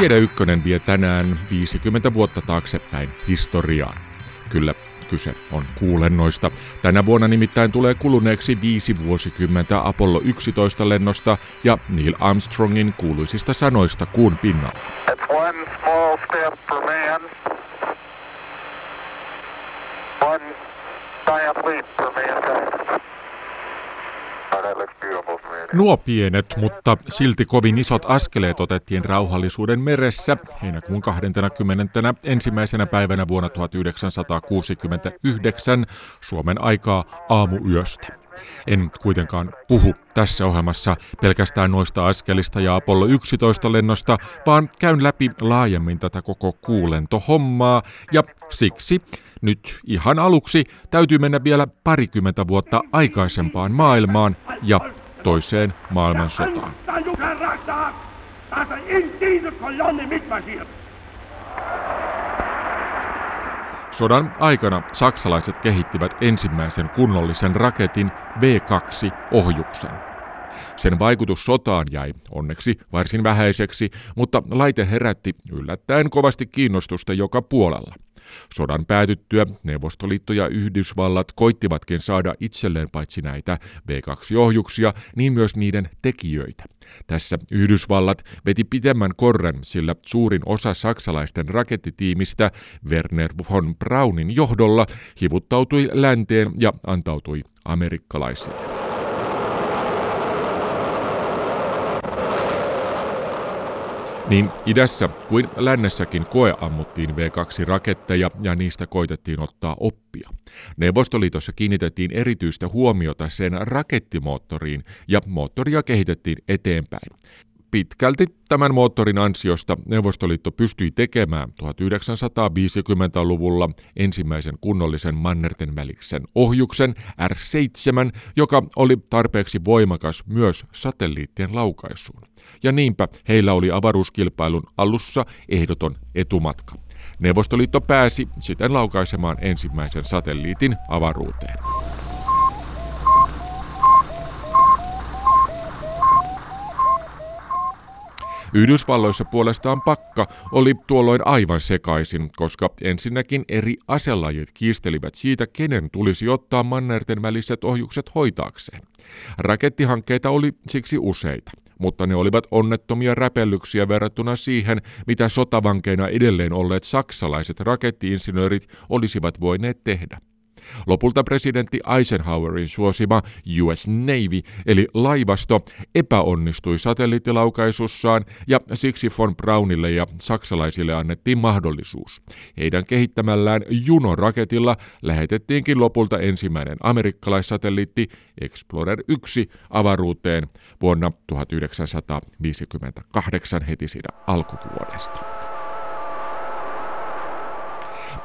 Tiede Ykkönen vie tänään 50 vuotta taaksepäin historiaan. Kyllä, kyse on kuulennoista. Tänä vuonna nimittäin tulee kuluneeksi viisi vuosikymmentä Apollo 11 lennosta ja Neil Armstrongin kuuluisista sanoista kuun pinnalla. One man. Oh, that looks beautiful to me. Nuo pienet, mutta silti kovin isot askeleet otettiin rauhallisuuden meressä heinäkuun 20. ensimmäisenä päivänä vuonna 1969 Suomen aikaa aamuyöstä. En kuitenkaan puhu tässä ohjelmassa pelkästään noista askelista ja Apollo 11 lennosta, vaan käyn läpi laajemmin tätä koko kuulentohommaa ja siksi nyt ihan aluksi täytyy mennä vielä parikymmentä vuotta aikaisempaan maailmaan ja toiseen maailmansotaan. Sodan aikana saksalaiset kehittivät ensimmäisen kunnollisen raketin V2-ohjuksen. Sen vaikutus sotaan jäi onneksi varsin vähäiseksi, mutta laite herätti yllättäen kovasti kiinnostusta joka puolella. Sodan päätyttyä Neuvostoliitto ja Yhdysvallat koittivatkin saada itselleen paitsi näitä V2-ohjuksia, niin myös niiden tekijöitä. Tässä Yhdysvallat veti pitemmän korren, sillä suurin osa saksalaisten rakettitiimistä Werner von Braunin johdolla hivuttautui länteen ja antautui amerikkalaisille. Niin idässä kuin lännessäkin koeammuttiin V2-raketteja ja niistä koitettiin ottaa oppia. Neuvostoliitossa kiinnitettiin erityistä huomiota sen rakettimoottoriin ja moottoria kehitettiin eteenpäin. Pitkälti tämän moottorin ansiosta Neuvostoliitto pystyi tekemään 1950-luvulla ensimmäisen kunnollisen mannerten välisen ohjuksen R7, joka oli tarpeeksi voimakas myös satelliittien laukaisuun. Ja niinpä heillä oli avaruuskilpailun alussa ehdoton etumatka. Neuvostoliitto pääsi siten laukaisemaan ensimmäisen satelliitin avaruuteen. Yhdysvalloissa puolestaan pakka oli tuolloin aivan sekaisin, koska ensinnäkin eri aselajit kiistelivät siitä, kenen tulisi ottaa mannerten väliset ohjukset hoitaakseen. Rakettihankkeita oli siksi useita mutta ne olivat onnettomia räpellyksiä verrattuna siihen, mitä sotavankeina edelleen olleet saksalaiset rakettiinsinöörit olisivat voineet tehdä. Lopulta presidentti Eisenhowerin suosima US Navy eli laivasto epäonnistui satelliittilaukaisussaan ja siksi von Braunille ja saksalaisille annettiin mahdollisuus. Heidän kehittämällään Juno-raketilla lähetettiinkin lopulta ensimmäinen amerikkalaissatelliitti Explorer 1 avaruuteen vuonna 1958 heti siinä alkuvuodesta.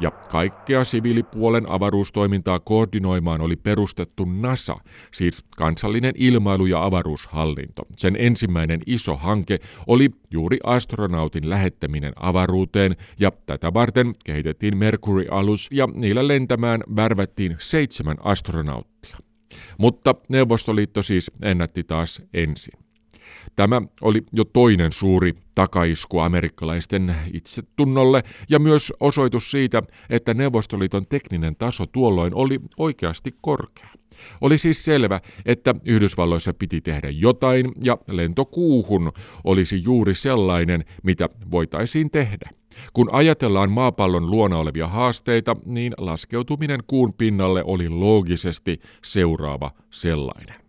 ja kaikkea siviilipuolen avaruustoimintaa koordinoimaan oli perustettu NASA, siis kansallinen ilmailu- ja avaruushallinto. Sen ensimmäinen iso hanke oli juuri astronautin lähettäminen avaruuteen, ja tätä varten kehitettiin Mercury-alus, ja niillä lentämään värvättiin seitsemän astronauttia. Mutta Neuvostoliitto siis ennätti taas ensin. Tämä oli jo toinen suuri takaisku amerikkalaisten itsetunnolle ja myös osoitus siitä, että Neuvostoliiton tekninen taso tuolloin oli oikeasti korkea. Oli siis selvä, että Yhdysvalloissa piti tehdä jotain ja lentokuuhun olisi juuri sellainen, mitä voitaisiin tehdä. Kun ajatellaan maapallon luona olevia haasteita, niin laskeutuminen kuun pinnalle oli loogisesti seuraava sellainen.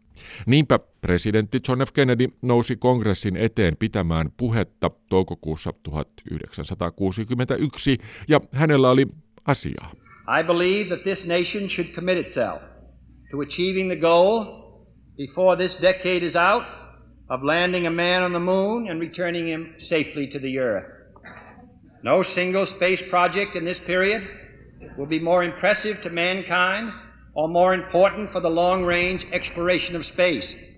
Niinpä presidentti John F. Kennedy nousi kongressin eteen pitämään puhetta toukokuussa 1961 ja hänellä oli asiaa. I believe that this nation should commit itself to achieving the goal before this decade is out of landing a man on the moon and returning him safely to the earth. No single space project in this period will be more impressive to mankind or more important for the long range exploration of space.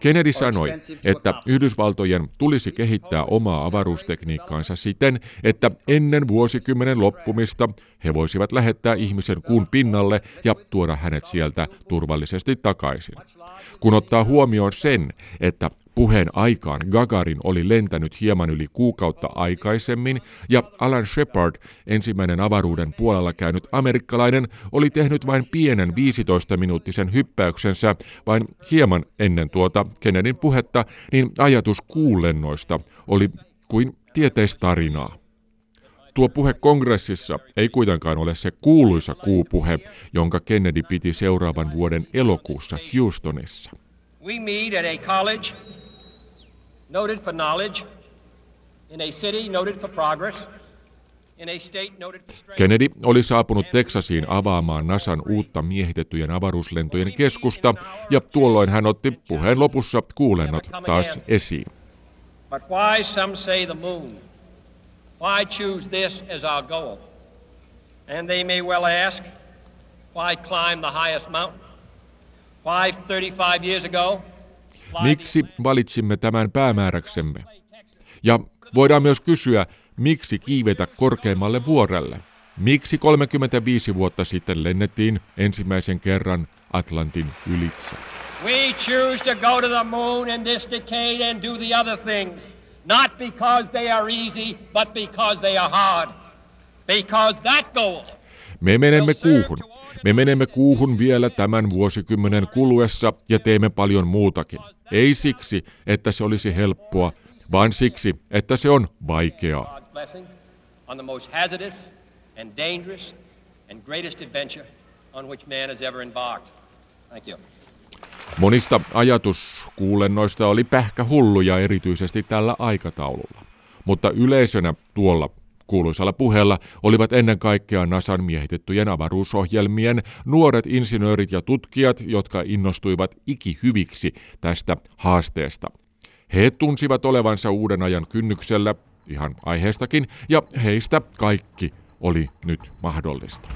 Kennedy sanoi, että Yhdysvaltojen tulisi kehittää omaa avaruustekniikkaansa siten, että ennen vuosikymmenen loppumista he voisivat lähettää ihmisen kuun pinnalle ja tuoda hänet sieltä turvallisesti takaisin. Kun ottaa huomioon sen, että Puheen aikaan Gagarin oli lentänyt hieman yli kuukautta aikaisemmin ja Alan Shepard, ensimmäinen avaruuden puolella käynyt amerikkalainen, oli tehnyt vain pienen 15-minuuttisen hyppäyksensä vain hieman ennen tuota Kennedyn puhetta, niin ajatus kuulennoista oli kuin tieteistarinaa. Tuo puhe kongressissa ei kuitenkaan ole se kuuluisa kuupuhe, jonka Kennedy piti seuraavan vuoden elokuussa Houstonissa. We meet at a college noted for knowledge, in a city noted for progress, Kennedy oli saapunut Teksasiin avaamaan NASAn uutta miehitettyjen avaruuslentojen keskusta, ja tuolloin hän otti puheen lopussa kuulennot taas esiin. But why some say the moon? Why choose this as our goal? And they may well ask, why climb the highest mountain? Why 35 years ago Miksi valitsimme tämän päämääräksemme? Ja voidaan myös kysyä, miksi kiivetä korkeimmalle vuorelle? Miksi 35 vuotta sitten lennettiin ensimmäisen kerran Atlantin ylitse? We choose to go to the moon in this decade and do the other things. Not because they are easy, but because they are hard. Because that goal me menemme kuuhun. Me menemme kuuhun vielä tämän vuosikymmenen kuluessa ja teemme paljon muutakin. Ei siksi, että se olisi helppoa, vaan siksi, että se on vaikeaa. Monista ajatuskuulennoista oli pähkähulluja erityisesti tällä aikataululla, mutta yleisönä tuolla Kuuluisalla puheella olivat ennen kaikkea NASAn miehitettyjen avaruusohjelmien nuoret insinöörit ja tutkijat, jotka innostuivat ikihyviksi tästä haasteesta. He tunsivat olevansa uuden ajan kynnyksellä, ihan aiheestakin, ja heistä kaikki oli nyt mahdollista.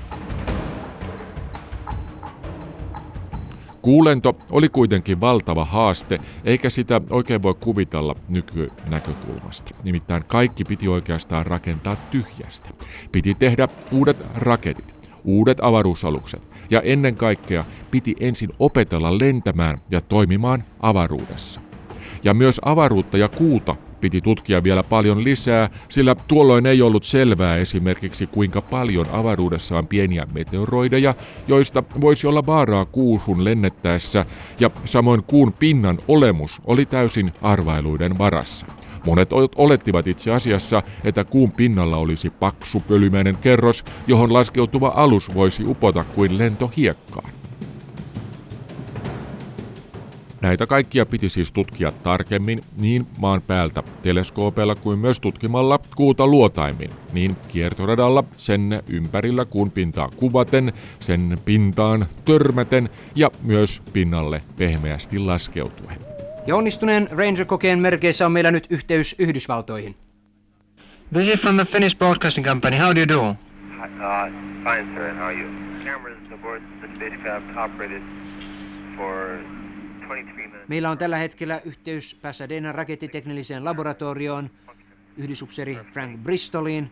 Kuulento oli kuitenkin valtava haaste, eikä sitä oikein voi kuvitella nykynäkökulmasta. Nimittäin kaikki piti oikeastaan rakentaa tyhjästä. Piti tehdä uudet raketit, uudet avaruusalukset ja ennen kaikkea piti ensin opetella lentämään ja toimimaan avaruudessa. Ja myös avaruutta ja kuuta piti tutkia vielä paljon lisää, sillä tuolloin ei ollut selvää esimerkiksi kuinka paljon avaruudessa on pieniä meteoroideja, joista voisi olla vaaraa kuuhun lennettäessä, ja samoin kuun pinnan olemus oli täysin arvailuiden varassa. Monet olettivat itse asiassa, että kuun pinnalla olisi paksu pölymäinen kerros, johon laskeutuva alus voisi upota kuin lentohiekkaan. Näitä kaikkia piti siis tutkia tarkemmin niin maan päältä teleskoopeilla kuin myös tutkimalla kuuta luotaimin, niin kiertoradalla sen ympärillä kuun pintaa kuvaten, sen pintaan törmäten ja myös pinnalle pehmeästi laskeutuen. Ja onnistuneen Ranger-kokeen merkeissä on meillä nyt yhteys Yhdysvaltoihin. This is from the Finnish Broadcasting Company. How do you do? Uh, fine, sir. How are you? Cameras aboard the spacecraft operated for Meillä on tällä hetkellä yhteys Pasadena rakettiteknilliseen laboratorioon, yhdysupseri Frank Bristoliin.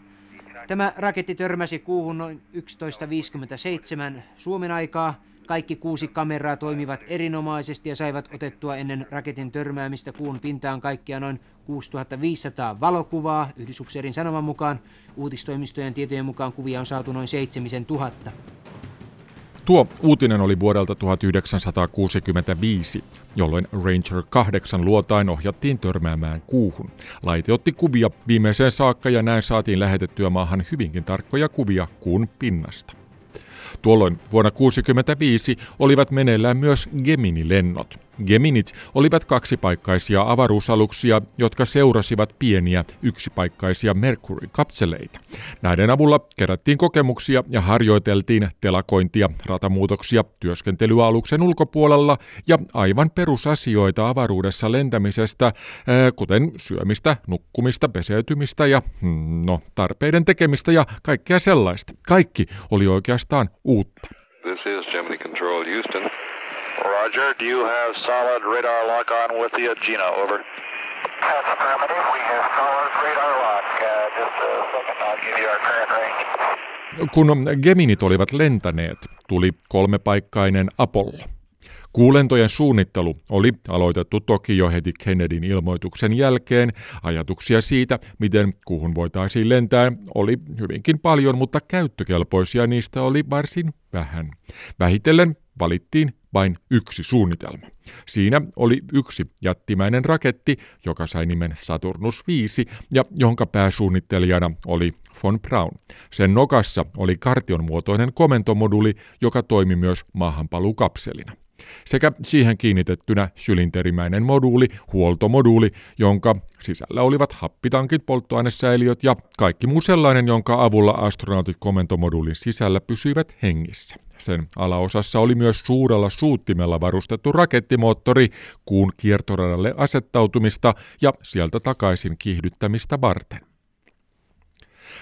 Tämä raketti törmäsi kuuhun noin 11.57 Suomen aikaa. Kaikki kuusi kameraa toimivat erinomaisesti ja saivat otettua ennen raketin törmäämistä kuun pintaan kaikkia noin 6500 valokuvaa. Yhdysupserin sanoman mukaan uutistoimistojen tietojen mukaan kuvia on saatu noin 7000. Tuo uutinen oli vuodelta 1965, jolloin Ranger 8 luotain ohjattiin törmäämään kuuhun. Laite otti kuvia viimeiseen saakka ja näin saatiin lähetettyä maahan hyvinkin tarkkoja kuvia kuun pinnasta. Tuolloin vuonna 1965 olivat meneillään myös Gemini-lennot. Geminit olivat kaksipaikkaisia avaruusaluksia, jotka seurasivat pieniä yksipaikkaisia Mercury-kapseleita. Näiden avulla kerättiin kokemuksia ja harjoiteltiin telakointia, ratamuutoksia, työskentelyä aluksen ulkopuolella ja aivan perusasioita avaruudessa lentämisestä, kuten syömistä, nukkumista, peseytymistä ja mm, no, tarpeiden tekemistä ja kaikkea sellaista. Kaikki oli oikeastaan uutta. This is Gemini Control Houston. Roger, do you have solid radar lock on with you? Gina, over. That's affirmative. We have solid radar lock. Uh, just a second, I'll give you our current range. Kun Geminit olivat lentäneet, tuli kolmepaikkainen Apollo. Kuulentojen suunnittelu oli aloitettu toki jo heti Kennedyn ilmoituksen jälkeen. Ajatuksia siitä, miten kuuhun voitaisiin lentää, oli hyvinkin paljon, mutta käyttökelpoisia niistä oli varsin vähän. Vähitellen valittiin vain yksi suunnitelma. Siinä oli yksi jättimäinen raketti, joka sai nimen Saturnus 5 ja jonka pääsuunnittelijana oli von Braun. Sen nokassa oli kartion muotoinen komentomoduli, joka toimi myös maahanpalukapselina sekä siihen kiinnitettynä sylinterimäinen moduuli, huoltomoduuli, jonka sisällä olivat happitankit, polttoainesäiliöt ja kaikki muu sellainen, jonka avulla astronautit komentomoduulin sisällä pysyivät hengissä. Sen alaosassa oli myös suurella suuttimella varustettu rakettimoottori kuun kiertoradalle asettautumista ja sieltä takaisin kiihdyttämistä varten.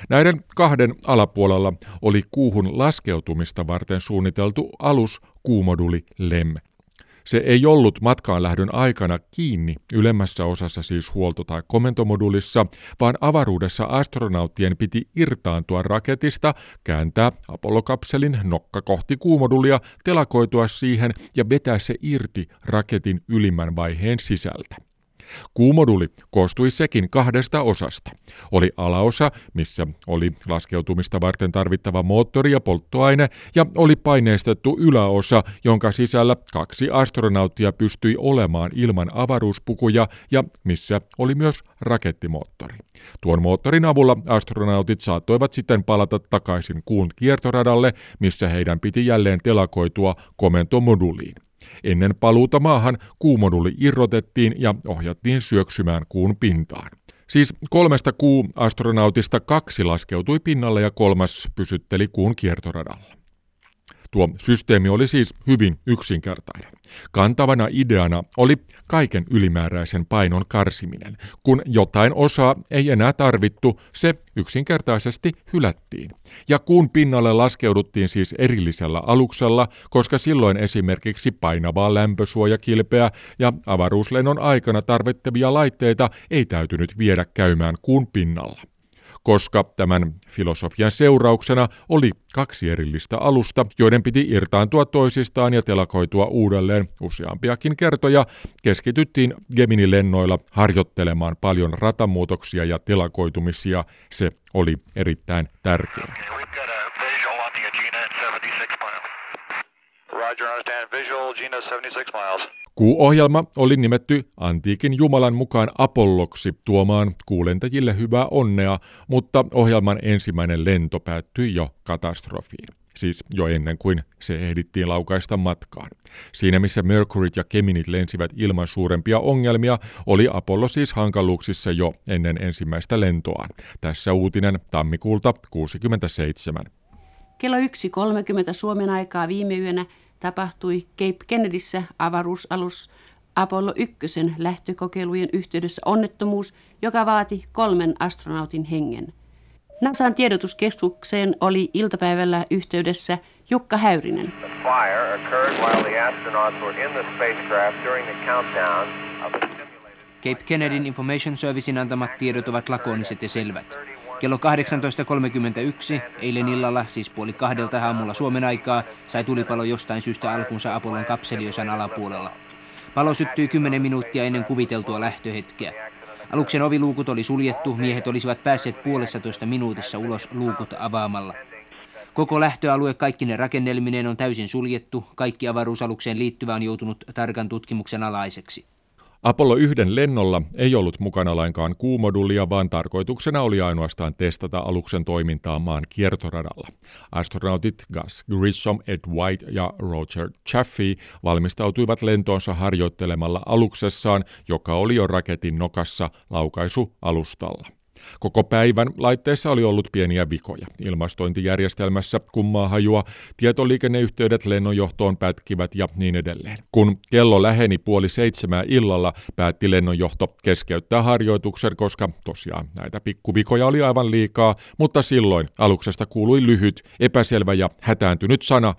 Näiden kahden alapuolella oli kuuhun laskeutumista varten suunniteltu alus kuumoduli LEM. Se ei ollut matkaan lähdön aikana kiinni ylemmässä osassa siis huolto- tai komentomodulissa, vaan avaruudessa astronauttien piti irtaantua raketista, kääntää Apollo-kapselin nokka kohti kuumodulia, telakoitua siihen ja vetää se irti raketin ylimmän vaiheen sisältä. Kuumoduli koostui sekin kahdesta osasta. Oli alaosa, missä oli laskeutumista varten tarvittava moottori ja polttoaine, ja oli paineistettu yläosa, jonka sisällä kaksi astronauttia pystyi olemaan ilman avaruuspukuja ja missä oli myös rakettimoottori. Tuon moottorin avulla astronautit saattoivat sitten palata takaisin kuun kiertoradalle, missä heidän piti jälleen telakoitua komentomoduliin. Ennen paluuta maahan kuumoduli irrotettiin ja ohjattiin syöksymään kuun pintaan. Siis kolmesta kuu-astronautista kaksi laskeutui pinnalle ja kolmas pysytteli kuun kiertoradalla. Tuo systeemi oli siis hyvin yksinkertainen. Kantavana ideana oli kaiken ylimääräisen painon karsiminen. Kun jotain osaa ei enää tarvittu, se yksinkertaisesti hylättiin. Ja kuun pinnalle laskeuduttiin siis erillisellä aluksella, koska silloin esimerkiksi painavaa lämpösuojakilpeä ja avaruuslennon aikana tarvittavia laitteita ei täytynyt viedä käymään kuun pinnalla koska tämän filosofian seurauksena oli kaksi erillistä alusta, joiden piti irtaantua toisistaan ja telakoitua uudelleen useampiakin kertoja, keskityttiin Gemini-lennoilla harjoittelemaan paljon ratamuutoksia ja telakoitumisia. Se oli erittäin tärkeää. Roger, understand. Visual, Gina 76 miles. Kuuohjelma oli nimetty antiikin jumalan mukaan Apolloksi tuomaan kuulentajille hyvää onnea, mutta ohjelman ensimmäinen lento päättyi jo katastrofiin. Siis jo ennen kuin se ehdittiin laukaista matkaan. Siinä missä Mercuryt ja Geminit lensivät ilman suurempia ongelmia, oli Apollo siis hankaluuksissa jo ennen ensimmäistä lentoaan. Tässä uutinen tammikuulta 67. Kello 1.30 Suomen aikaa viime yönä tapahtui Cape Kennedyssä avaruusalus Apollo 1 lähtökokeilujen yhteydessä onnettomuus, joka vaati kolmen astronautin hengen. NASAn tiedotuskeskukseen oli iltapäivällä yhteydessä Jukka Häyrinen. Cape Kennedyn Information Servicein antamat tiedot ovat lakoniset ja selvät. Kello 18.31 eilen illalla, siis puoli kahdelta aamulla Suomen aikaa, sai tulipalo jostain syystä alkunsa Apollon kapseliosan alapuolella. Palo syttyi 10 minuuttia ennen kuviteltua lähtöhetkeä. Aluksen oviluukut oli suljettu, miehet olisivat päässeet puolessa toista minuutissa ulos luukut avaamalla. Koko lähtöalue kaikkine rakennelmineen on täysin suljettu, kaikki avaruusalukseen liittyvä on joutunut tarkan tutkimuksen alaiseksi. Apollo 1 lennolla ei ollut mukana lainkaan kuumodulia, vaan tarkoituksena oli ainoastaan testata aluksen toimintaa maan kiertoradalla. Astronautit Gus Grissom, Ed White ja Roger Chaffee valmistautuivat lentoonsa harjoittelemalla aluksessaan, joka oli jo raketin nokassa laukaisualustalla. Koko päivän laitteessa oli ollut pieniä vikoja. Ilmastointijärjestelmässä kummaa hajua, tietoliikenneyhteydet lennonjohtoon pätkivät ja niin edelleen. Kun kello läheni puoli seitsemää illalla, päätti lennonjohto keskeyttää harjoituksen, koska tosiaan näitä pikkuvikoja oli aivan liikaa, mutta silloin aluksesta kuului lyhyt, epäselvä ja hätääntynyt sana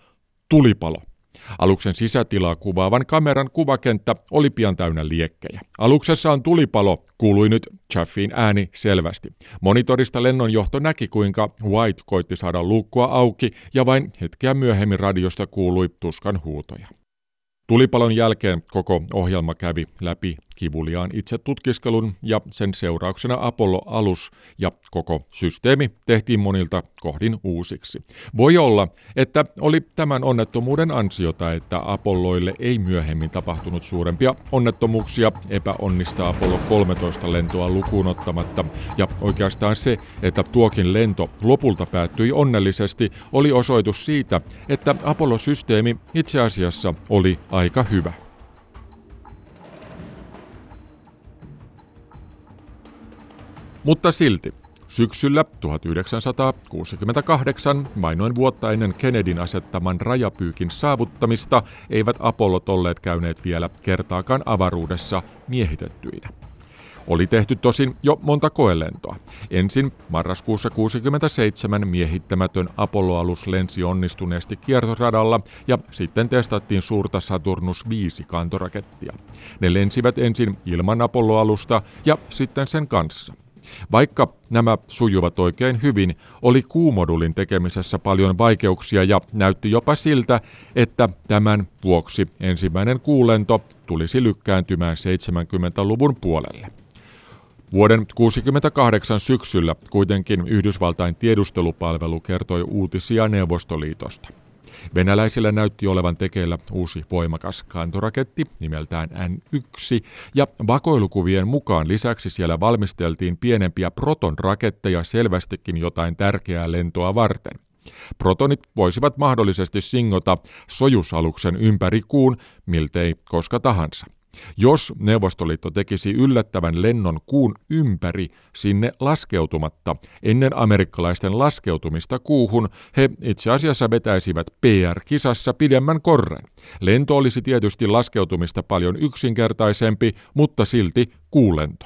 tulipalo. Aluksen sisätilaa kuvaavan kameran kuvakenttä oli pian täynnä liekkejä. Aluksessa on tulipalo, kuului nyt Chaffin ääni selvästi. Monitorista lennonjohto näki, kuinka White koitti saada luukkua auki ja vain hetkeä myöhemmin radiosta kuului tuskan huutoja. Tulipalon jälkeen koko ohjelma kävi läpi kivuliaan itse tutkiskelun ja sen seurauksena Apollo-alus ja koko systeemi tehtiin monilta kohdin uusiksi. Voi olla, että oli tämän onnettomuuden ansiota, että Apolloille ei myöhemmin tapahtunut suurempia onnettomuuksia epäonnista Apollo 13 lentoa lukuun ottamatta, ja oikeastaan se, että tuokin lento lopulta päättyi onnellisesti, oli osoitus siitä, että Apollo-systeemi itse asiassa oli aika hyvä. Mutta silti, syksyllä 1968, vain noin vuotta ennen Kennedyn asettaman rajapyykin saavuttamista, eivät Apollot olleet käyneet vielä kertaakaan avaruudessa miehitettyinä. Oli tehty tosin jo monta koelentoa. Ensin marraskuussa 67 miehittämätön Apollo-alus lensi onnistuneesti kiertoradalla ja sitten testattiin suurta Saturnus 5 kantorakettia. Ne lensivät ensin ilman Apollo-alusta ja sitten sen kanssa – vaikka nämä sujuvat oikein hyvin, oli kuumodulin tekemisessä paljon vaikeuksia ja näytti jopa siltä, että tämän vuoksi ensimmäinen kuulento tulisi lykkääntymään 70-luvun puolelle. Vuoden 1968 syksyllä kuitenkin Yhdysvaltain tiedustelupalvelu kertoi uutisia Neuvostoliitosta. Venäläisillä näytti olevan tekeillä uusi voimakas kantoraketti nimeltään N1, ja vakoilukuvien mukaan lisäksi siellä valmisteltiin pienempiä protonraketteja selvästikin jotain tärkeää lentoa varten. Protonit voisivat mahdollisesti singota sojusaluksen ympäri kuun miltei koska tahansa. Jos Neuvostoliitto tekisi yllättävän lennon kuun ympäri sinne laskeutumatta ennen amerikkalaisten laskeutumista kuuhun, he itse asiassa vetäisivät PR-kisassa pidemmän korren. Lento olisi tietysti laskeutumista paljon yksinkertaisempi, mutta silti kuulento.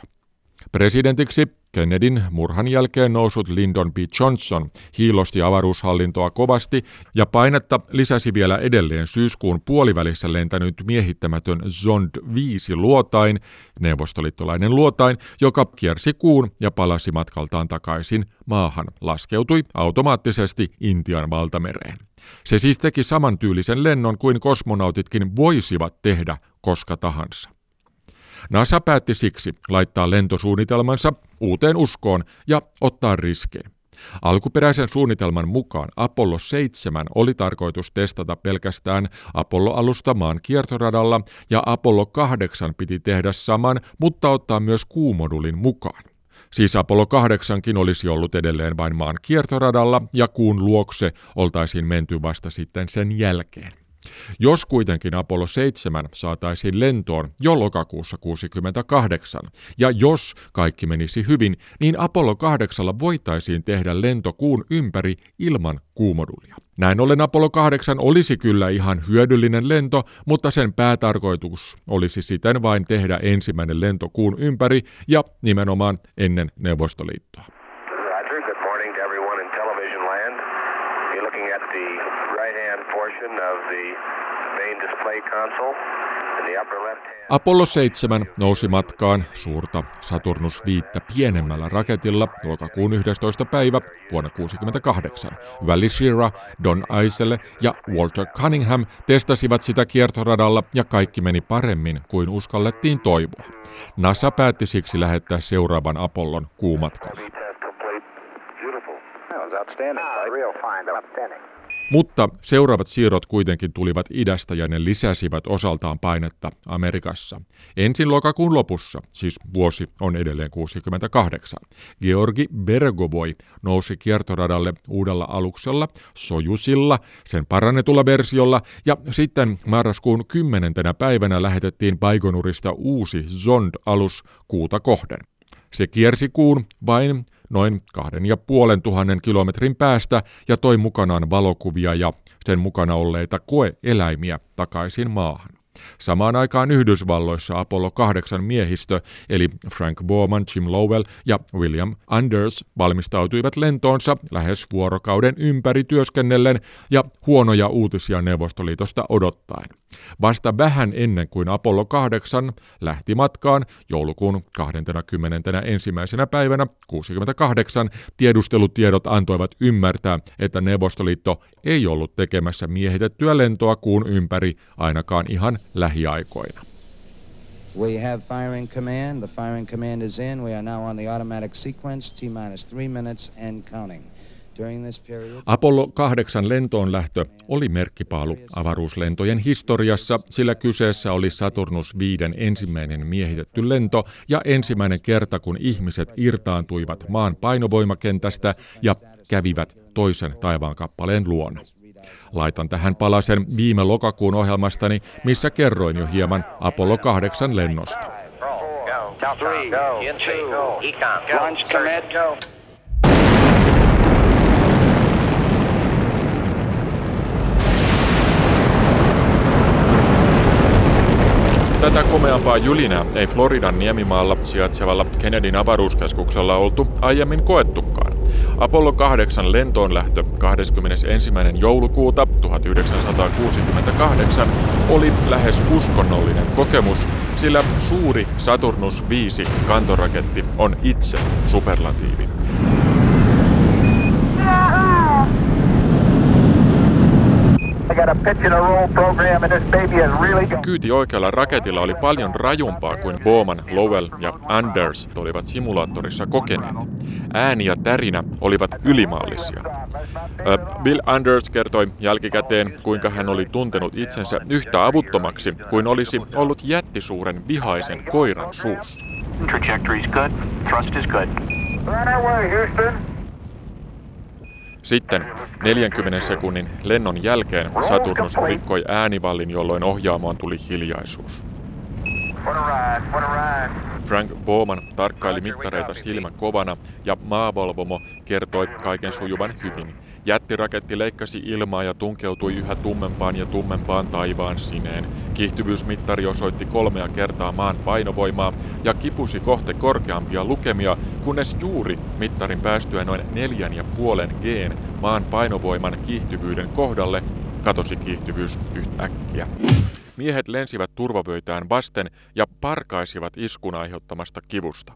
Presidentiksi Kennedyn murhan jälkeen nousut Lyndon B. Johnson hiilosti avaruushallintoa kovasti ja painetta lisäsi vielä edelleen syyskuun puolivälissä lentänyt miehittämätön Zond 5 luotain, neuvostoliittolainen luotain, joka kiersi kuun ja palasi matkaltaan takaisin maahan, laskeutui automaattisesti Intian valtamereen. Se siis teki samantyylisen lennon kuin kosmonautitkin voisivat tehdä koska tahansa. NASA päätti siksi laittaa lentosuunnitelmansa uuteen uskoon ja ottaa riskejä. Alkuperäisen suunnitelman mukaan Apollo 7 oli tarkoitus testata pelkästään Apollo-alusta maan kiertoradalla ja Apollo 8 piti tehdä saman, mutta ottaa myös kuumodulin mukaan. Siis Apollo 8kin olisi ollut edelleen vain maan kiertoradalla ja kuun luokse oltaisiin menty vasta sitten sen jälkeen. Jos kuitenkin Apollo 7 saataisiin lentoon jo lokakuussa 68, ja jos kaikki menisi hyvin, niin Apollo 8 voitaisiin tehdä lento kuun ympäri ilman kuumodulia. Näin ollen Apollo 8 olisi kyllä ihan hyödyllinen lento, mutta sen päätarkoitus olisi siten vain tehdä ensimmäinen lento kuun ympäri ja nimenomaan ennen Neuvostoliittoa. Apollo 7 nousi matkaan suurta Saturnus 5 pienemmällä raketilla lokakuun 11. päivä vuonna 1968. Valley Shira, Don Aisele ja Walter Cunningham testasivat sitä kiertoradalla ja kaikki meni paremmin kuin uskallettiin toivoa. NASA päätti siksi lähettää seuraavan Apollon kuumatkalle. Mutta seuraavat siirrot kuitenkin tulivat idästä ja ne lisäsivät osaltaan painetta Amerikassa. Ensin lokakuun lopussa, siis vuosi on edelleen 68, Georgi Bergovoi nousi kiertoradalle uudella aluksella, Sojusilla, sen parannetulla versiolla, ja sitten marraskuun 10. päivänä lähetettiin Baikonurista uusi Zond-alus kuuta kohden. Se kiersi kuun vain noin kahden ja puolen tuhannen kilometrin päästä ja toi mukanaan valokuvia ja sen mukana olleita koeeläimiä takaisin maahan. Samaan aikaan Yhdysvalloissa Apollo 8 miehistö, eli Frank Borman, Jim Lowell ja William Anders, valmistautuivat lentoonsa lähes vuorokauden ympäri työskennellen ja huonoja uutisia Neuvostoliitosta odottaen. Vasta vähän ennen kuin Apollo 8 lähti matkaan joulukuun 21. päivänä 68 tiedustelutiedot antoivat ymmärtää, että Neuvostoliitto ei ollut tekemässä miehitettyä lentoa kuun ympäri ainakaan ihan lähiaikoina. We have firing command. The firing command is in. We are now on the automatic sequence. T minus three minutes and counting. Apollo 8 lentoon lähtö oli merkkipaalu avaruuslentojen historiassa, sillä kyseessä oli Saturnus 5 ensimmäinen miehitetty lento ja ensimmäinen kerta, kun ihmiset irtaantuivat maan painovoimakentästä ja kävivät toisen taivaankappaleen luona. Laitan tähän palasen viime lokakuun ohjelmastani, missä kerroin jo hieman Apollo 8 lennosta. Tätä komeampaa jylinää ei Floridan niemimaalla sijaitsevalla Kennedyn avaruuskeskuksella oltu aiemmin koettukaan. Apollo 8 lentoon lähtö 21. joulukuuta 1968 oli lähes uskonnollinen kokemus, sillä suuri Saturnus 5 kantoraketti on itse superlatiivi. Kyyti oikealla raketilla oli paljon rajumpaa kuin Bowman, Lowell ja Anders olivat simulaattorissa kokeneet. Ääni ja tärinä olivat ylimaallisia. Bill Anders kertoi jälkikäteen, kuinka hän oli tuntenut itsensä yhtä avuttomaksi kuin olisi ollut jättisuuren vihaisen koiran suussa. Trajectory is good. Thrust is good. Right away, Houston. Sitten 40 sekunnin lennon jälkeen Saturnus rikkoi äänivallin, jolloin ohjaamoon tuli hiljaisuus. Frank Bowman tarkkaili mittareita silmä kovana ja maavalvomo kertoi kaiken sujuvan hyvin. Jättiraketti leikkasi ilmaa ja tunkeutui yhä tummempaan ja tummempaan taivaan sineen. Kiihtyvyysmittari osoitti kolmea kertaa maan painovoimaa ja kipusi kohti korkeampia lukemia, kunnes juuri mittarin päästyä noin neljän ja puolen Gn maan painovoiman kiihtyvyyden kohdalle katosi kiihtyvyys yhtäkkiä. Miehet lensivät turvavöitään vasten ja parkaisivat iskun aiheuttamasta kivusta.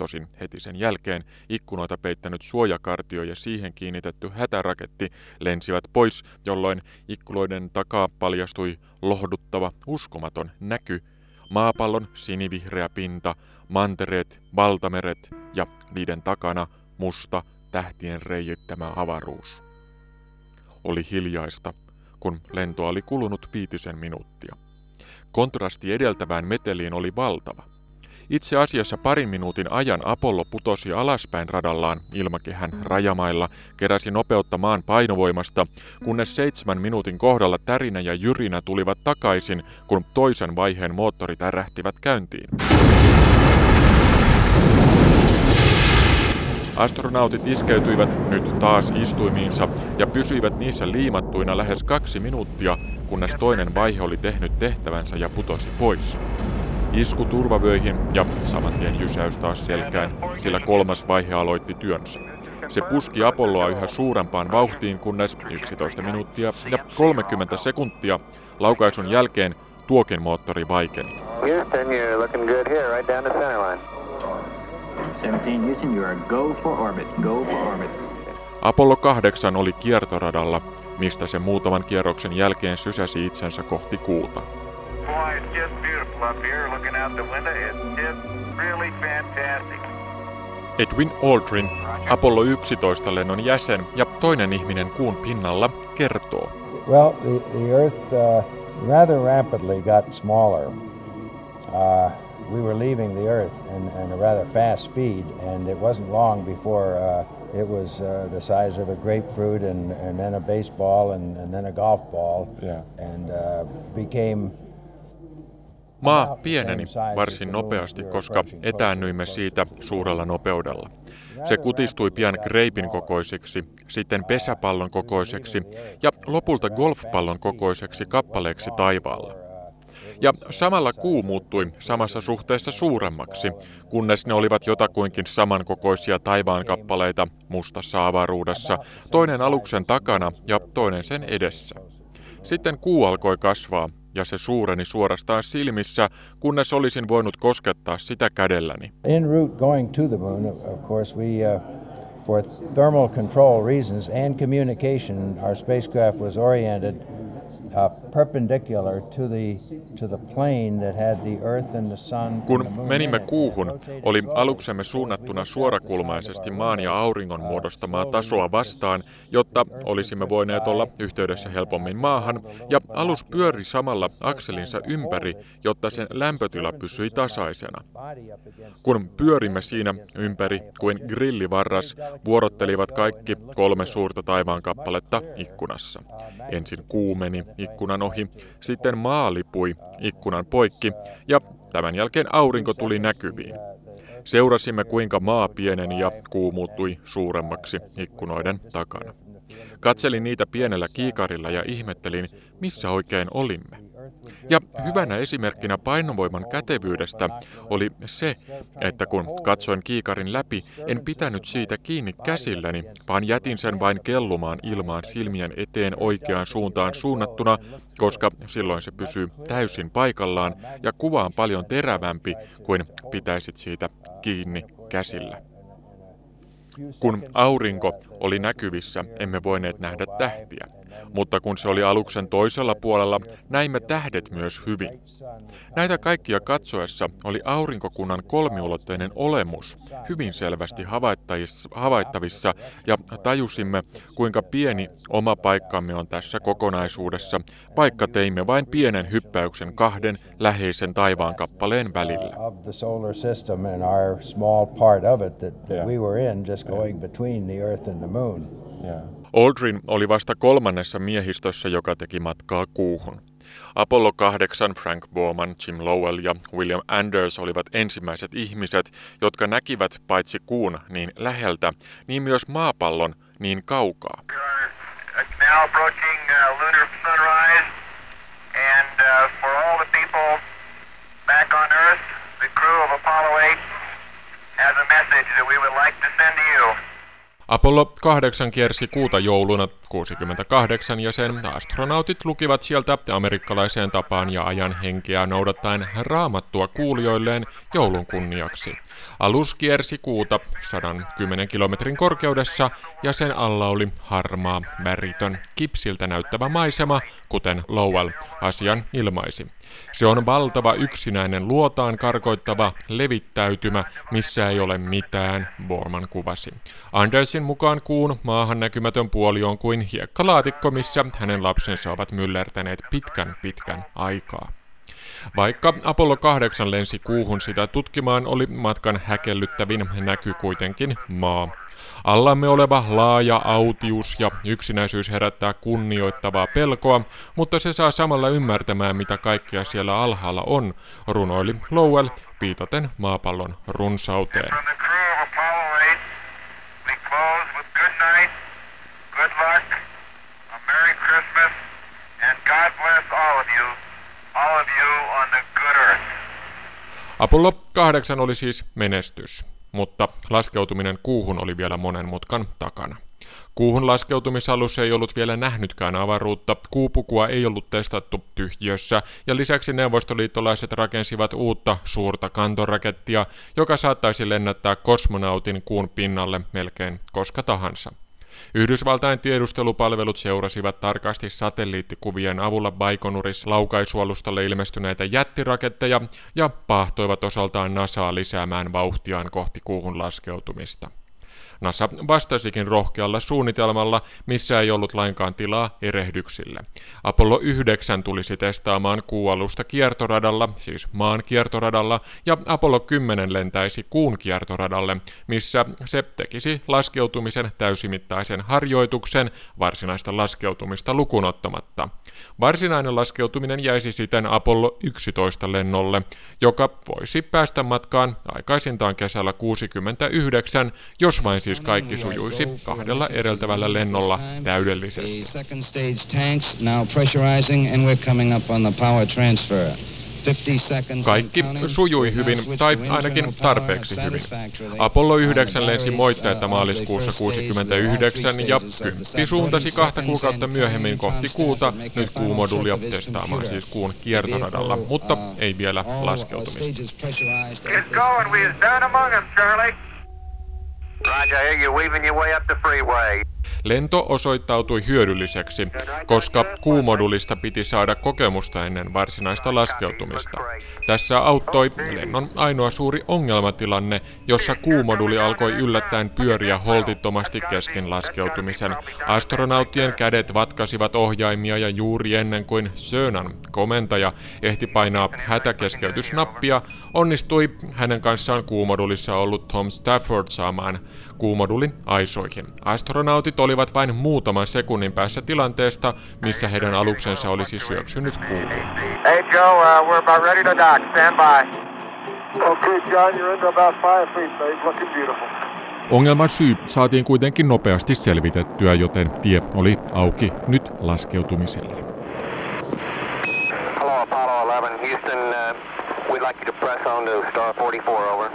Tosin heti sen jälkeen ikkunoita peittänyt suojakartio ja siihen kiinnitetty hätäraketti lensivät pois, jolloin ikkuloiden takaa paljastui lohduttava, uskomaton näky, maapallon sinivihreä pinta, mantereet, valtameret ja niiden takana musta tähtien reijittämä avaruus. Oli hiljaista, kun lento oli kulunut viitisen minuuttia. Kontrasti edeltävään meteliin oli valtava. Itse asiassa parin minuutin ajan Apollo putosi alaspäin radallaan ilmakehän rajamailla, keräsi nopeutta maan painovoimasta, kunnes seitsemän minuutin kohdalla tärinä ja jyrinä tulivat takaisin, kun toisen vaiheen moottorit ärähtivät käyntiin. Astronautit iskeytyivät nyt taas istuimiinsa ja pysyivät niissä liimattuina lähes kaksi minuuttia, kunnes toinen vaihe oli tehnyt tehtävänsä ja putosi pois. Isku turvavöihin ja saman tien jysäys taas selkään, sillä kolmas vaihe aloitti työnsä. Se puski Apolloa yhä suurempaan vauhtiin, kunnes 11 minuuttia ja 30 sekuntia laukaisun jälkeen tuokin moottori vaikeni. Houston, you're looking good here, right down the center line. 17 Houston, you are go for orbit, go for orbit. Apollo 8 oli kiertoradalla, mistä se muutaman kierroksen jälkeen sysäsi itsensä kohti kuuta. Edwin Aldrin, Apollo 11 lennon jäsen ja toinen ihminen kuun pinnalla, kertoo. Well, the, the Earth uh, rather rapidly got smaller. Uh, we were leaving the Earth in, in, a rather fast speed, and it wasn't long before uh, it was uh, the size of a grapefruit, and, and then a baseball, and, and then a golf ball, yeah. and uh, became Maa pieneni varsin nopeasti, koska etäännyimme siitä suurella nopeudella. Se kutistui pian greipin kokoiseksi, sitten pesäpallon kokoiseksi ja lopulta golfpallon kokoiseksi kappaleeksi taivaalla. Ja samalla kuu muuttui samassa suhteessa suuremmaksi, kunnes ne olivat jotakuinkin samankokoisia taivaankappaleita mustassa avaruudessa, toinen aluksen takana ja toinen sen edessä. Sitten kuu alkoi kasvaa ja se suureni suorastaan silmissä, kunnes olisin voinut koskettaa sitä kädelläni. In route going to the moon, of course, we uh, for thermal control reasons and communication, our spacecraft was oriented kun menimme kuuhun, oli aluksemme suunnattuna suorakulmaisesti maan ja auringon muodostamaa tasoa vastaan, jotta olisimme voineet olla yhteydessä helpommin maahan, ja alus pyöri samalla akselinsa ympäri, jotta sen lämpötila pysyi tasaisena. Kun pyörimme siinä ympäri kuin grillivarras, vuorottelivat kaikki kolme suurta taivaankappaletta ikkunassa. Ensin kuumeni ikkunan ohi, sitten maa lipui ikkunan poikki ja tämän jälkeen aurinko tuli näkyviin. Seurasimme kuinka maa pieneni ja kuumuuttui suuremmaksi ikkunoiden takana. Katselin niitä pienellä kiikarilla ja ihmettelin, missä oikein olimme. Ja hyvänä esimerkkinä painovoiman kätevyydestä oli se, että kun katsoin kiikarin läpi, en pitänyt siitä kiinni käsilläni, vaan jätin sen vain kellumaan ilmaan silmien eteen oikeaan suuntaan suunnattuna, koska silloin se pysyy täysin paikallaan ja kuva on paljon terävämpi kuin pitäisit siitä kiinni käsillä. Kun aurinko oli näkyvissä, emme voineet nähdä tähtiä mutta kun se oli aluksen toisella puolella, näimme tähdet myös hyvin. Näitä kaikkia katsoessa oli aurinkokunnan kolmiulotteinen olemus hyvin selvästi havaittavissa ja tajusimme, kuinka pieni oma paikkamme on tässä kokonaisuudessa, vaikka teimme vain pienen hyppäyksen kahden läheisen taivaan kappaleen välillä. Yeah. Aldrin oli vasta kolmannessa miehistössä, joka teki matkaa kuuhun. Apollo 8 Frank Borman, Jim Lowell ja William Anders olivat ensimmäiset ihmiset, jotka näkivät paitsi kuun niin läheltä, niin myös maapallon niin kaukaa. Apollo 8 has a message that we would like to send to you. Apollo 8 kiersi kuuta jouluna 68 ja sen astronautit lukivat sieltä amerikkalaiseen tapaan ja ajan henkeä noudattaen raamattua kuulijoilleen joulun kunniaksi. Alus kiersi kuuta 110 kilometrin korkeudessa ja sen alla oli harmaa, väritön, kipsiltä näyttävä maisema, kuten Lowell asian ilmaisi. Se on valtava yksinäinen luotaan karkoittava levittäytymä, missä ei ole mitään, Borman kuvasi. Andersin mukaan kuun maahan näkymätön puoli on kuin hiekkalaatikko, missä hänen lapsensa ovat myllertäneet pitkän pitkän aikaa. Vaikka Apollo 8 lensi kuuhun sitä tutkimaan, oli matkan häkellyttävin näky kuitenkin maa. Allamme oleva laaja autius ja yksinäisyys herättää kunnioittavaa pelkoa, mutta se saa samalla ymmärtämään, mitä kaikkea siellä alhaalla on, runoili Lowell viitaten maapallon runsauteen. Apollo 8 oli siis menestys mutta laskeutuminen kuuhun oli vielä monen mutkan takana. Kuuhun laskeutumisalus ei ollut vielä nähnytkään avaruutta, kuupukua ei ollut testattu tyhjiössä, ja lisäksi neuvostoliittolaiset rakensivat uutta suurta kantorakettia, joka saattaisi lennättää kosmonautin kuun pinnalle melkein koska tahansa. Yhdysvaltain tiedustelupalvelut seurasivat tarkasti satelliittikuvien avulla Baikonuris laukaisualustalle ilmestyneitä jättiraketteja ja pahtoivat osaltaan NASAa lisäämään vauhtiaan kohti kuuhun laskeutumista. NASA vastasikin rohkealla suunnitelmalla, missä ei ollut lainkaan tilaa erehdyksille. Apollo 9 tulisi testaamaan kuualusta kiertoradalla, siis maan kiertoradalla, ja Apollo 10 lentäisi kuun kiertoradalle, missä se tekisi laskeutumisen täysimittaisen harjoituksen varsinaista laskeutumista lukunottamatta. Varsinainen laskeutuminen jäisi siten Apollo 11 lennolle, joka voisi päästä matkaan aikaisintaan kesällä 69, jos vain siis kaikki sujuisi kahdella edeltävällä lennolla täydellisesti. Kaikki sujui hyvin, tai ainakin tarpeeksi hyvin. Apollo 9 lensi moitteetta maaliskuussa 69 ja kymppi suuntasi kahta kuukautta myöhemmin kohti kuuta, nyt kuumodulia testaamaan siis kuun kiertoradalla, mutta ei vielä laskeutumista. Roger, you're weaving your way up the freeway. Lento osoittautui hyödylliseksi, koska kuumodulista piti saada kokemusta ennen varsinaista laskeutumista. Tässä auttoi lennon ainoa suuri ongelmatilanne, jossa kuumoduli alkoi yllättäen pyöriä holtittomasti kesken laskeutumisen. Astronauttien kädet vatkasivat ohjaimia ja juuri ennen kuin Sönan komentaja ehti painaa hätäkeskeytysnappia, onnistui hänen kanssaan kuumodulissa ollut Tom Stafford saamaan kuumodulin aisoihin. Astronautit olivat vain muutaman sekunnin päässä tilanteesta, missä heidän aluksensa olisi syöksynyt kuuhun. Hey Joe, uh, we're about ready to dock. Stand by. Okay, John, you're into about five feet, babe. Looking beautiful. Ongelman syy saatiin kuitenkin nopeasti selvitettyä, joten tie oli auki nyt laskeutumiselle. Hello Apollo 11, Houston, uh, we'd like you to press on to star 44 over.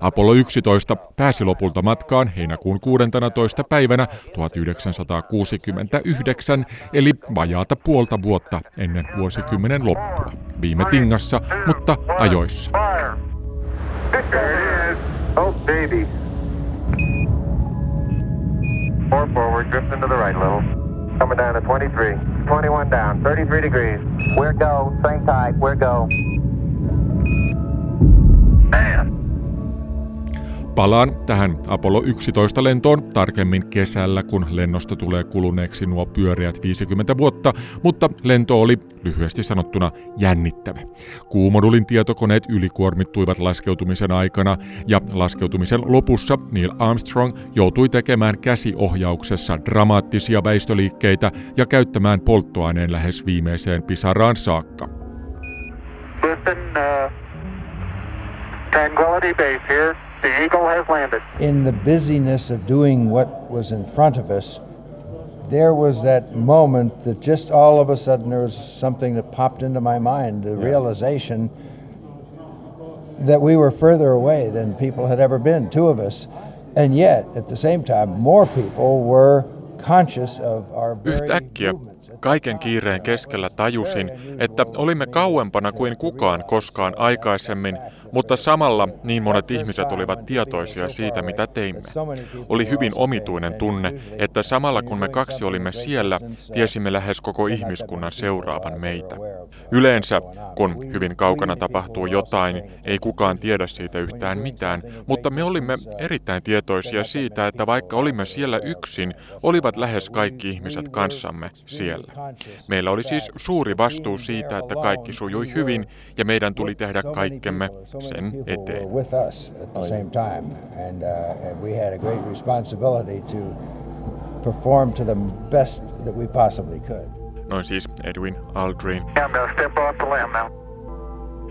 Apollo 11 pääsi lopulta matkaan heinäkuun 16. päivänä 1969, eli vajaata puolta vuotta ennen vuosikymmenen loppua. Viime tingassa, mutta ajoissa. Oh, baby. Four forward, drift into the right little. Coming down to 23. 21 down, 33 degrees. Where go, same tide, where go. Palaan tähän Apollo 11 lentoon tarkemmin kesällä, kun lennosta tulee kuluneeksi nuo pyöreät 50 vuotta, mutta lento oli lyhyesti sanottuna jännittävä. Kuumodulin tietokoneet ylikuormittuivat laskeutumisen aikana ja laskeutumisen lopussa Neil Armstrong joutui tekemään käsiohjauksessa dramaattisia väistöliikkeitä ja käyttämään polttoaineen lähes viimeiseen pisaraan saakka. Listen, uh... Tranquility Base here. The Eagle has landed. In the busyness of doing what was in front of us, there was that moment that just all of a sudden there was something that popped into my mind the yeah. realization that we were further away than people had ever been, two of us. And yet, at the same time, more people were conscious of our very Yhtäkkiä Kaiken kiireen keskellä tajusin, että olimme kauempana kuin kukaan koskaan aikaisemmin, mutta samalla niin monet ihmiset olivat tietoisia siitä, mitä teimme. Oli hyvin omituinen tunne, että samalla kun me kaksi olimme siellä, tiesimme lähes koko ihmiskunnan seuraavan meitä. Yleensä, kun hyvin kaukana tapahtuu jotain, ei kukaan tiedä siitä yhtään mitään, mutta me olimme erittäin tietoisia siitä, että vaikka olimme siellä yksin, olivat lähes kaikki ihmiset kanssamme siellä. Meillä oli siis suuri vastuu siitä, että kaikki sujui hyvin ja meidän tuli tehdä kaikkemme sen eteen. perform to the best that we possibly could. Noin siis Edwin Aldrin. I'm going to step off the limb now.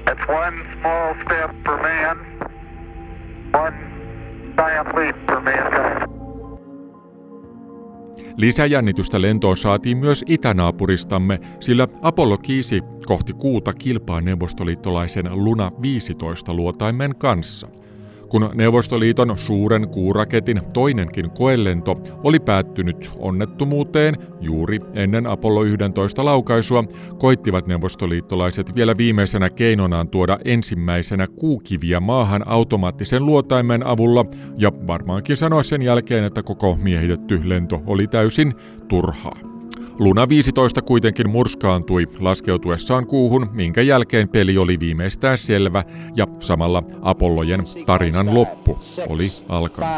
That's one small step for man, one giant leap for mankind. Lisäjännitystä lentoon saatiin myös itänaapuristamme, sillä Apollo kiisi kohti kuuta kilpaa neuvostoliittolaisen Luna 15 luotaimen kanssa. Kun Neuvostoliiton suuren kuuraketin toinenkin koelento oli päättynyt onnettomuuteen juuri ennen Apollo 11 laukaisua, koittivat neuvostoliittolaiset vielä viimeisenä keinonaan tuoda ensimmäisenä kuukiviä maahan automaattisen luotaimen avulla ja varmaankin sanoa sen jälkeen, että koko miehitetty lento oli täysin turhaa. Luna 15 kuitenkin murskaantui laskeutuessaan kuuhun, minkä jälkeen peli oli viimeistään selvä ja samalla Apollojen tarinan loppu oli alkanut.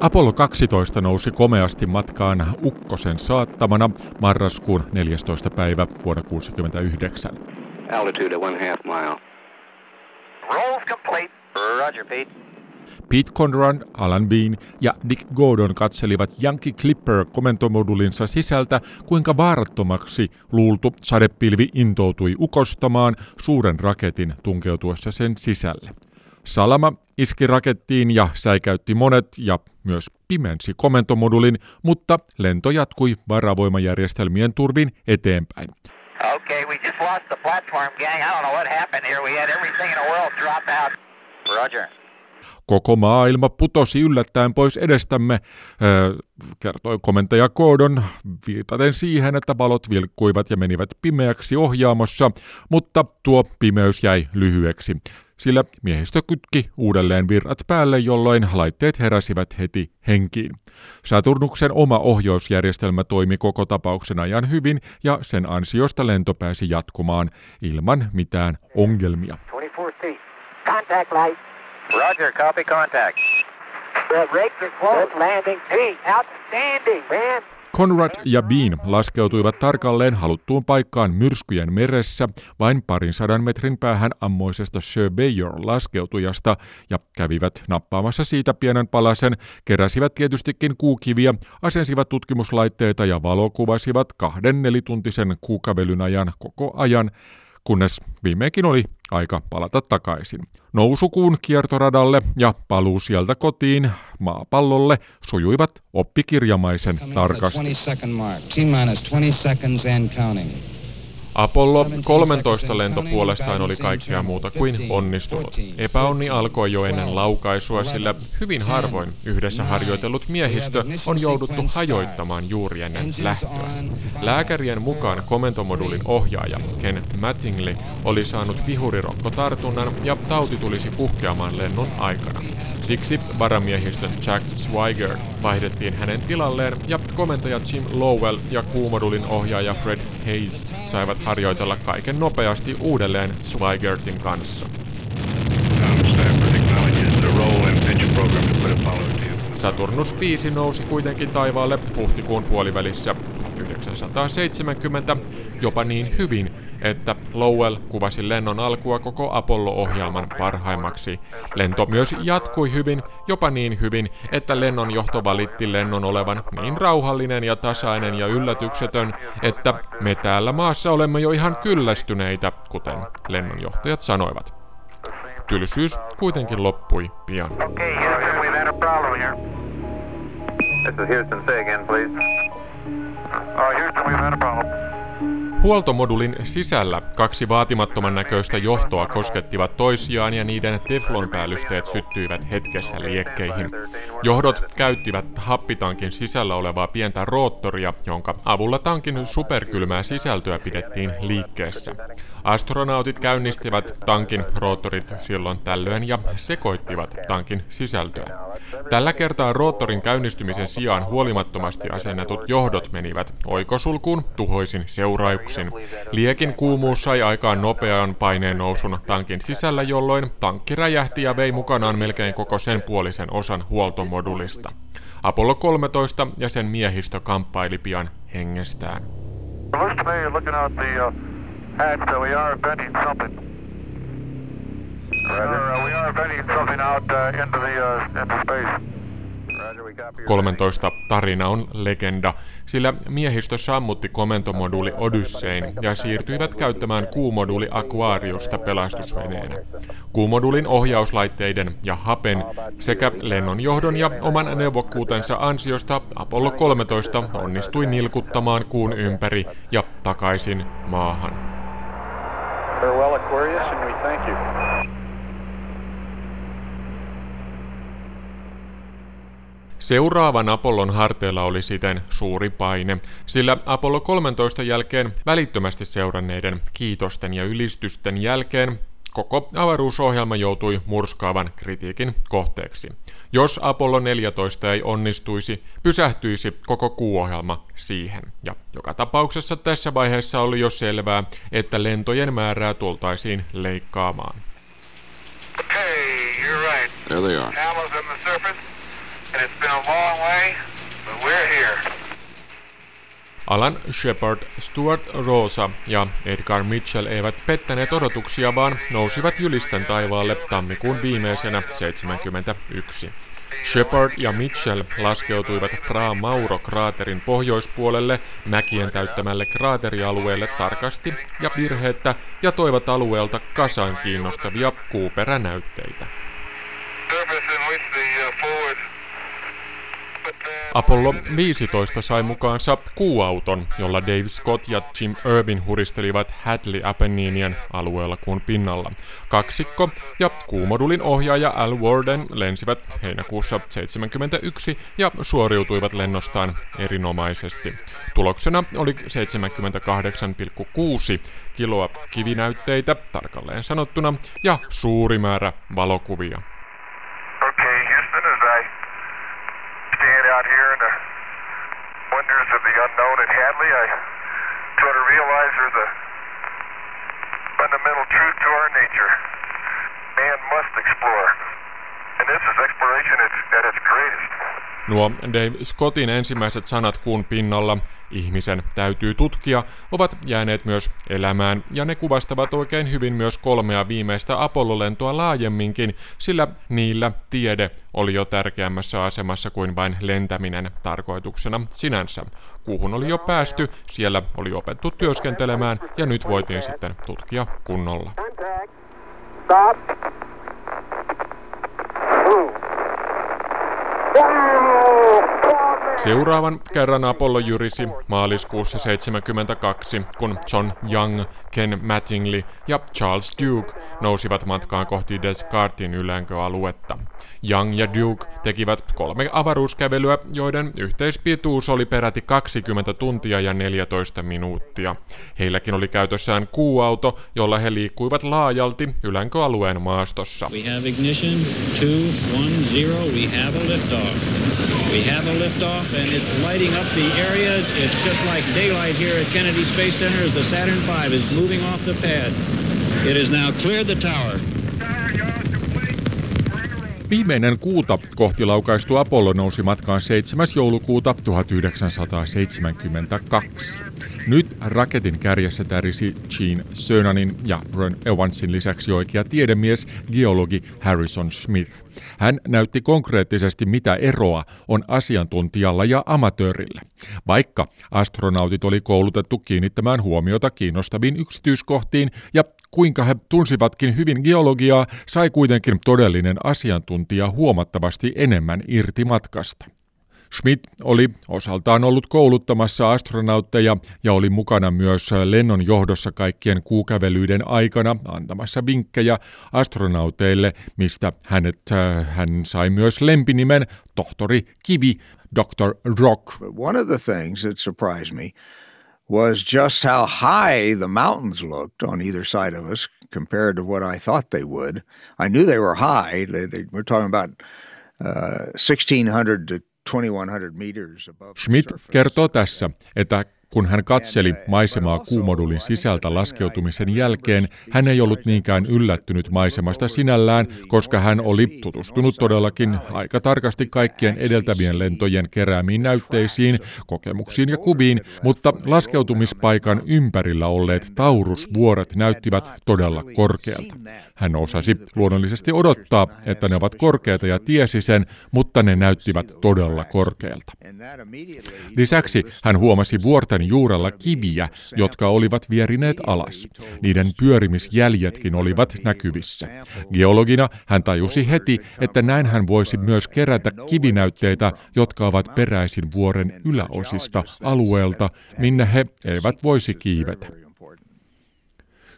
Apollo 12 nousi komeasti matkaan Ukkosen saattamana marraskuun 14. päivä vuonna 1969. Altitude one half mile. Rolls complete. Roger, Pete. Pete Conrad, Alan Bean ja Dick Gordon katselivat Yankee Clipper komentomodulinsa sisältä, kuinka vaarattomaksi luultu sadepilvi intoutui ukostamaan suuren raketin tunkeutuessa sen sisälle. Salama iski rakettiin ja säikäytti monet ja myös pimensi komentomodulin, mutta lento jatkui varavoimajärjestelmien turvin eteenpäin. Okay, we just lost the platform, gang. I don't know what happened here. We had everything in the world drop out. Roger. Koko maailma putosi yllättäen pois edestämme, kertoi komentaja Gordon, viitaten siihen, että valot vilkkuivat ja menivät pimeäksi ohjaamossa, mutta tuo pimeys jäi lyhyeksi, sillä miehistö kytki uudelleen virrat päälle, jolloin laitteet heräsivät heti henkiin. Saturnuksen oma ohjausjärjestelmä toimi koko tapauksen ajan hyvin ja sen ansiosta lento pääsi jatkumaan ilman mitään ongelmia. 24 Contact light. Roger, copy contact. The close, landing. Hey, outstanding, man. Conrad ja Bean laskeutuivat tarkalleen haluttuun paikkaan myrskyjen meressä vain parin sadan metrin päähän ammoisesta Surveyor laskeutujasta ja kävivät nappaamassa siitä pienen palasen, keräsivät tietystikin kuukiviä, asensivat tutkimuslaitteita ja valokuvasivat kahden nelituntisen kuukavelyn ajan koko ajan, kunnes viimeinkin oli aika palata takaisin. Nousukuun kiertoradalle ja paluu sieltä kotiin maapallolle sujuivat oppikirjamaisen tarkasti. Apollo 13 lento puolestaan oli kaikkea muuta kuin onnistunut. Epäonni alkoi jo ennen laukaisua, sillä hyvin harvoin yhdessä harjoitellut miehistö on jouduttu hajoittamaan juuri ennen lähtöä. Lääkärien mukaan komentomodulin ohjaaja Ken Mattingly oli saanut vihurirokkotartunnan ja tauti tulisi puhkeamaan lennon aikana. Siksi varamiehistön Jack Swigert vaihdettiin hänen tilalleen ja komentaja Jim Lowell ja kuumodulin ohjaaja Fred Hayes saivat harjoitella kaiken nopeasti uudelleen Swigertin kanssa. Saturnus 5 nousi kuitenkin taivaalle huhtikuun puolivälissä 1970 jopa niin hyvin, että Lowell kuvasi lennon alkua koko Apollo-ohjelman parhaimmaksi. Lento myös jatkui hyvin, jopa niin hyvin, että lennon johto valitti lennon olevan niin rauhallinen ja tasainen ja yllätyksetön, että me täällä maassa olemme jo ihan kyllästyneitä, kuten lennonjohtajat sanoivat. Tylsyys kuitenkin loppui pian. Okay, Houston, we've had a problem here. This is Houston, say again, please. Huoltomodulin sisällä kaksi vaatimattoman näköistä johtoa koskettivat toisiaan ja niiden teflonpäällysteet syttyivät hetkessä liekkeihin. Johdot käyttivät happitankin sisällä olevaa pientä roottoria, jonka avulla tankin superkylmää sisältöä pidettiin liikkeessä. Astronautit käynnistivät tankin roottorit silloin tällöin ja sekoittivat tankin sisältöä. Tällä kertaa roottorin käynnistymisen sijaan huolimattomasti asennetut johdot menivät oikosulkuun tuhoisin seurauksin. Liekin kuumuus sai aikaan nopean paineen nousun tankin sisällä, jolloin tankki räjähti ja vei mukanaan melkein koko sen puolisen osan huoltomodulista. Apollo 13 ja sen miehistö kamppaili pian hengestään. Hatch, so we are venting something. Roger. Uh, we are venting something out uh, into the uh, into space. Roger, 13 tarina on legenda, sillä miehistö sammutti komentomoduuli Odyssein ja siirtyivät käyttämään kuumoduuli Aquariusta pelastusveneenä. Kuumoduulin ohjauslaitteiden ja hapen sekä lennonjohdon ja oman neuvokkuutensa ansiosta Apollo 13 onnistui nilkuttamaan kuun ympäri ja takaisin maahan. Farewell Aquarius and we thank you. Seuraavan Apollon harteilla oli siten suuri paine, sillä Apollo 13 jälkeen välittömästi seuranneiden kiitosten ja ylistysten jälkeen koko avaruusohjelma joutui murskaavan kritiikin kohteeksi. Jos Apollo 14 ei onnistuisi, pysähtyisi koko kuuohjelma siihen. Ja joka tapauksessa tässä vaiheessa oli jo selvää, että lentojen määrää tultaisiin leikkaamaan. Okay, you're right. There they are. on the surface and it's been a long way, but we're here. Alan Shepard, Stuart Rosa ja Edgar Mitchell eivät pettäneet odotuksia, vaan nousivat jylisten taivaalle tammikuun viimeisenä 71. Shepard ja Mitchell laskeutuivat Fra Mauro-kraaterin pohjoispuolelle mäkien täyttämälle kraaterialueelle tarkasti ja virheettä ja toivat alueelta kasan kiinnostavia kuuperänäytteitä. Apollo 15 sai mukaansa kuuauton, jolla Dave Scott ja Jim Irvin huristelivat Hadley Apenninian alueella kuun pinnalla. Kaksikko ja kuumodulin ohjaaja Al Warden lensivät heinäkuussa 71 ja suoriutuivat lennostaan erinomaisesti. Tuloksena oli 78,6 kiloa kivinäytteitä tarkalleen sanottuna ja suuri määrä valokuvia. out here in the wonders of the unknown at Hadley, I try to realize there's a fundamental truth to our nature. Man must explore. And this is exploration at its greatest. Nuo Dave Scottin ensimmäiset sanat kuun pinnalla ihmisen täytyy tutkia, ovat jääneet myös elämään, ja ne kuvastavat oikein hyvin myös kolmea viimeistä Apollo-lentoa laajemminkin, sillä niillä tiede oli jo tärkeämmässä asemassa kuin vain lentäminen tarkoituksena sinänsä. Kuuhun oli jo päästy, siellä oli opettu työskentelemään, ja nyt voitiin sitten tutkia kunnolla. Stop. Seuraavan kerran Apollo jyrisi maaliskuussa 72, kun John Young, Ken Mattingly ja Charles Duke nousivat matkaan kohti Descartin ylänköaluetta. Young ja Duke tekivät kolme avaruuskävelyä, joiden yhteispituus oli peräti 20 tuntia ja 14 minuuttia. Heilläkin oli käytössään kuuauto, jolla he liikkuivat laajalti ylänköalueen maastossa. We have ignition, two, one, zero. We have a liftoff. We have a liftoff and it's lighting up the area. It's just like daylight here at Kennedy Space Center as the Saturn V is moving off the pad. It has now cleared the tower. Viimeinen kuuta kohti laukaistu Apollo nousi matkaan 7. joulukuuta 1972. Nyt raketin kärjessä tärisi Gene Cernanin ja Ron Evansin lisäksi oikea tiedemies, geologi Harrison Smith. Hän näytti konkreettisesti, mitä eroa on asiantuntijalla ja amatöörillä. Vaikka astronautit oli koulutettu kiinnittämään huomiota kiinnostaviin yksityiskohtiin ja kuinka he tunsivatkin hyvin geologiaa, sai kuitenkin todellinen asiantuntija huomattavasti enemmän irti matkasta. Schmidt oli osaltaan ollut kouluttamassa astronautteja ja oli mukana myös lennon johdossa kaikkien kuukävelyiden aikana antamassa vinkkejä astronauteille, mistä hänet, äh, hän sai myös lempinimen tohtori Kivi, Dr. Rock. One of the things that surprised me was just how high the mountains looked on either side of us compared to what I thought they would. I knew they were high. They, they, we're talking about uh, 1600 to 2,100 meters above Schmidt kertoo tässä, että kun hän katseli maisemaa kuumodulin sisältä laskeutumisen jälkeen, hän ei ollut niinkään yllättynyt maisemasta sinällään, koska hän oli tutustunut todellakin aika tarkasti kaikkien edeltävien lentojen keräämiin näytteisiin, kokemuksiin ja kuviin, mutta laskeutumispaikan ympärillä olleet taurusvuoret näyttivät todella korkealta. Hän osasi luonnollisesti odottaa, että ne ovat korkeita ja tiesi sen, mutta ne näyttivät todella korkealta. Lisäksi hän huomasi vuorten juurella kiviä, jotka olivat vierineet alas. Niiden pyörimisjäljetkin olivat näkyvissä. Geologina hän tajusi heti, että näin hän voisi myös kerätä kivinäytteitä, jotka ovat peräisin vuoren yläosista alueelta, minne he eivät voisi kiivetä.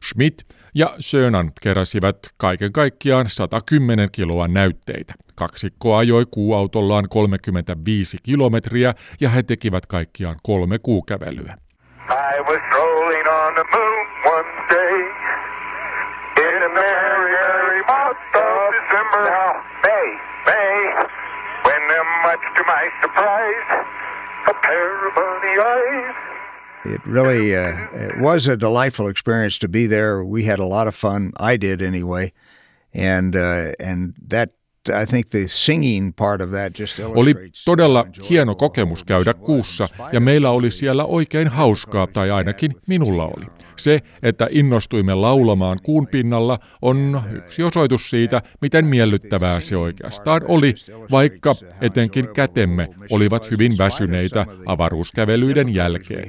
Schmidt ja Sönan keräsivät kaiken kaikkiaan 110 kiloa näytteitä. Kaksikko ajoi kuuautollaan 35 kilometriä ja he tekivät kaikkiaan kolme kuukävelyä. I was rolling on the moon one day in a merry, merry month of December. Now, May, May, when much to my surprise, a pair of bunny eyes it really uh, it was a delightful experience to be there. We had a lot of fun. I did anyway, and uh, and that I think the singing part of that just Oli todella hieno kokemus käydä kuussa ja meillä oli siellä oikein hauskaa, tai ainakin minulla oli. Se, että innostuimme laulamaan kuun pinnalla, on yksi osoitus siitä, miten miellyttävää se oikeastaan oli, vaikka etenkin kätemme olivat hyvin väsyneitä avaruuskävelyiden jälkeen.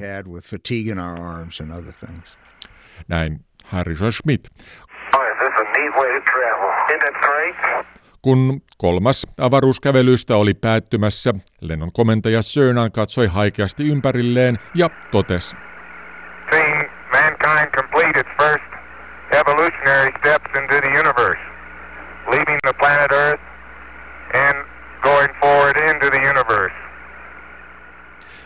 Näin Harrison Schmidt. Kun kolmas avaruuskävelystä oli päättymässä, lennon komentaja Cernan katsoi haikeasti ympärilleen ja totesi. leaving the planet Earth and going forward into the universe.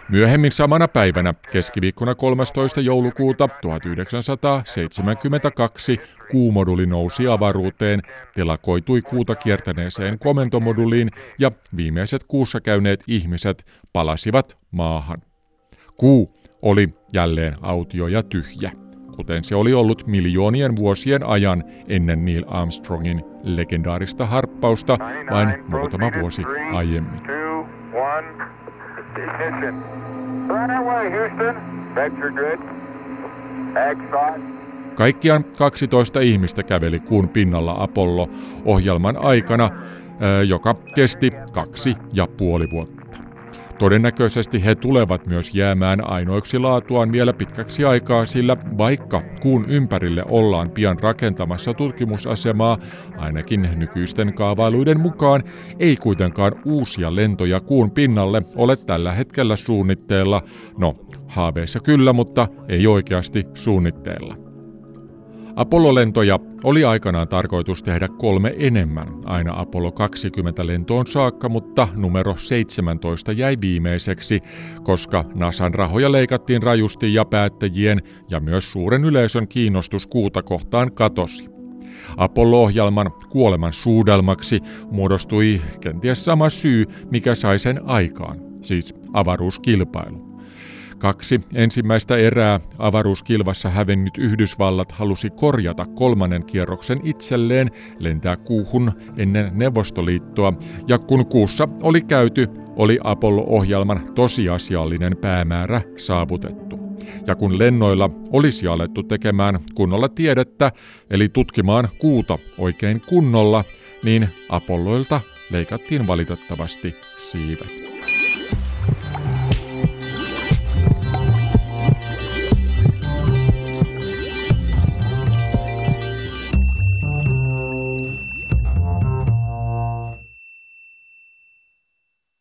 Myöhemmin samana päivänä, keskiviikkona 13. joulukuuta 1972, kuumoduli nousi avaruuteen, telakoitui kuuta kiertäneeseen komentomoduliin ja viimeiset kuussa käyneet ihmiset palasivat maahan. Kuu oli jälleen autio ja tyhjä, kuten se oli ollut miljoonien vuosien ajan ennen Neil Armstrongin legendaarista harppausta vain muutama vuosi aiemmin. Kaikkiaan 12 ihmistä käveli kuun pinnalla Apollo-ohjelman aikana, joka kesti kaksi ja puoli vuotta. Todennäköisesti he tulevat myös jäämään ainoiksi laatuaan vielä pitkäksi aikaa, sillä vaikka kuun ympärille ollaan pian rakentamassa tutkimusasemaa, ainakin nykyisten kaavailuiden mukaan, ei kuitenkaan uusia lentoja kuun pinnalle ole tällä hetkellä suunnitteella. No, haaveissa kyllä, mutta ei oikeasti suunnitteella. Apollo-lentoja oli aikanaan tarkoitus tehdä kolme enemmän, aina Apollo 20 lentoon saakka, mutta numero 17 jäi viimeiseksi, koska NASAn rahoja leikattiin rajusti ja päättäjien ja myös suuren yleisön kiinnostus kuuta kohtaan katosi. Apollo-ohjelman kuoleman suudelmaksi muodostui kenties sama syy, mikä sai sen aikaan, siis avaruuskilpailu. Kaksi ensimmäistä erää avaruuskilvassa hävennyt Yhdysvallat halusi korjata kolmannen kierroksen itselleen, lentää kuuhun ennen Neuvostoliittoa, ja kun kuussa oli käyty, oli Apollo-ohjelman tosiasiallinen päämäärä saavutettu. Ja kun lennoilla olisi alettu tekemään kunnolla tiedettä, eli tutkimaan kuuta oikein kunnolla, niin Apolloilta leikattiin valitettavasti siivet.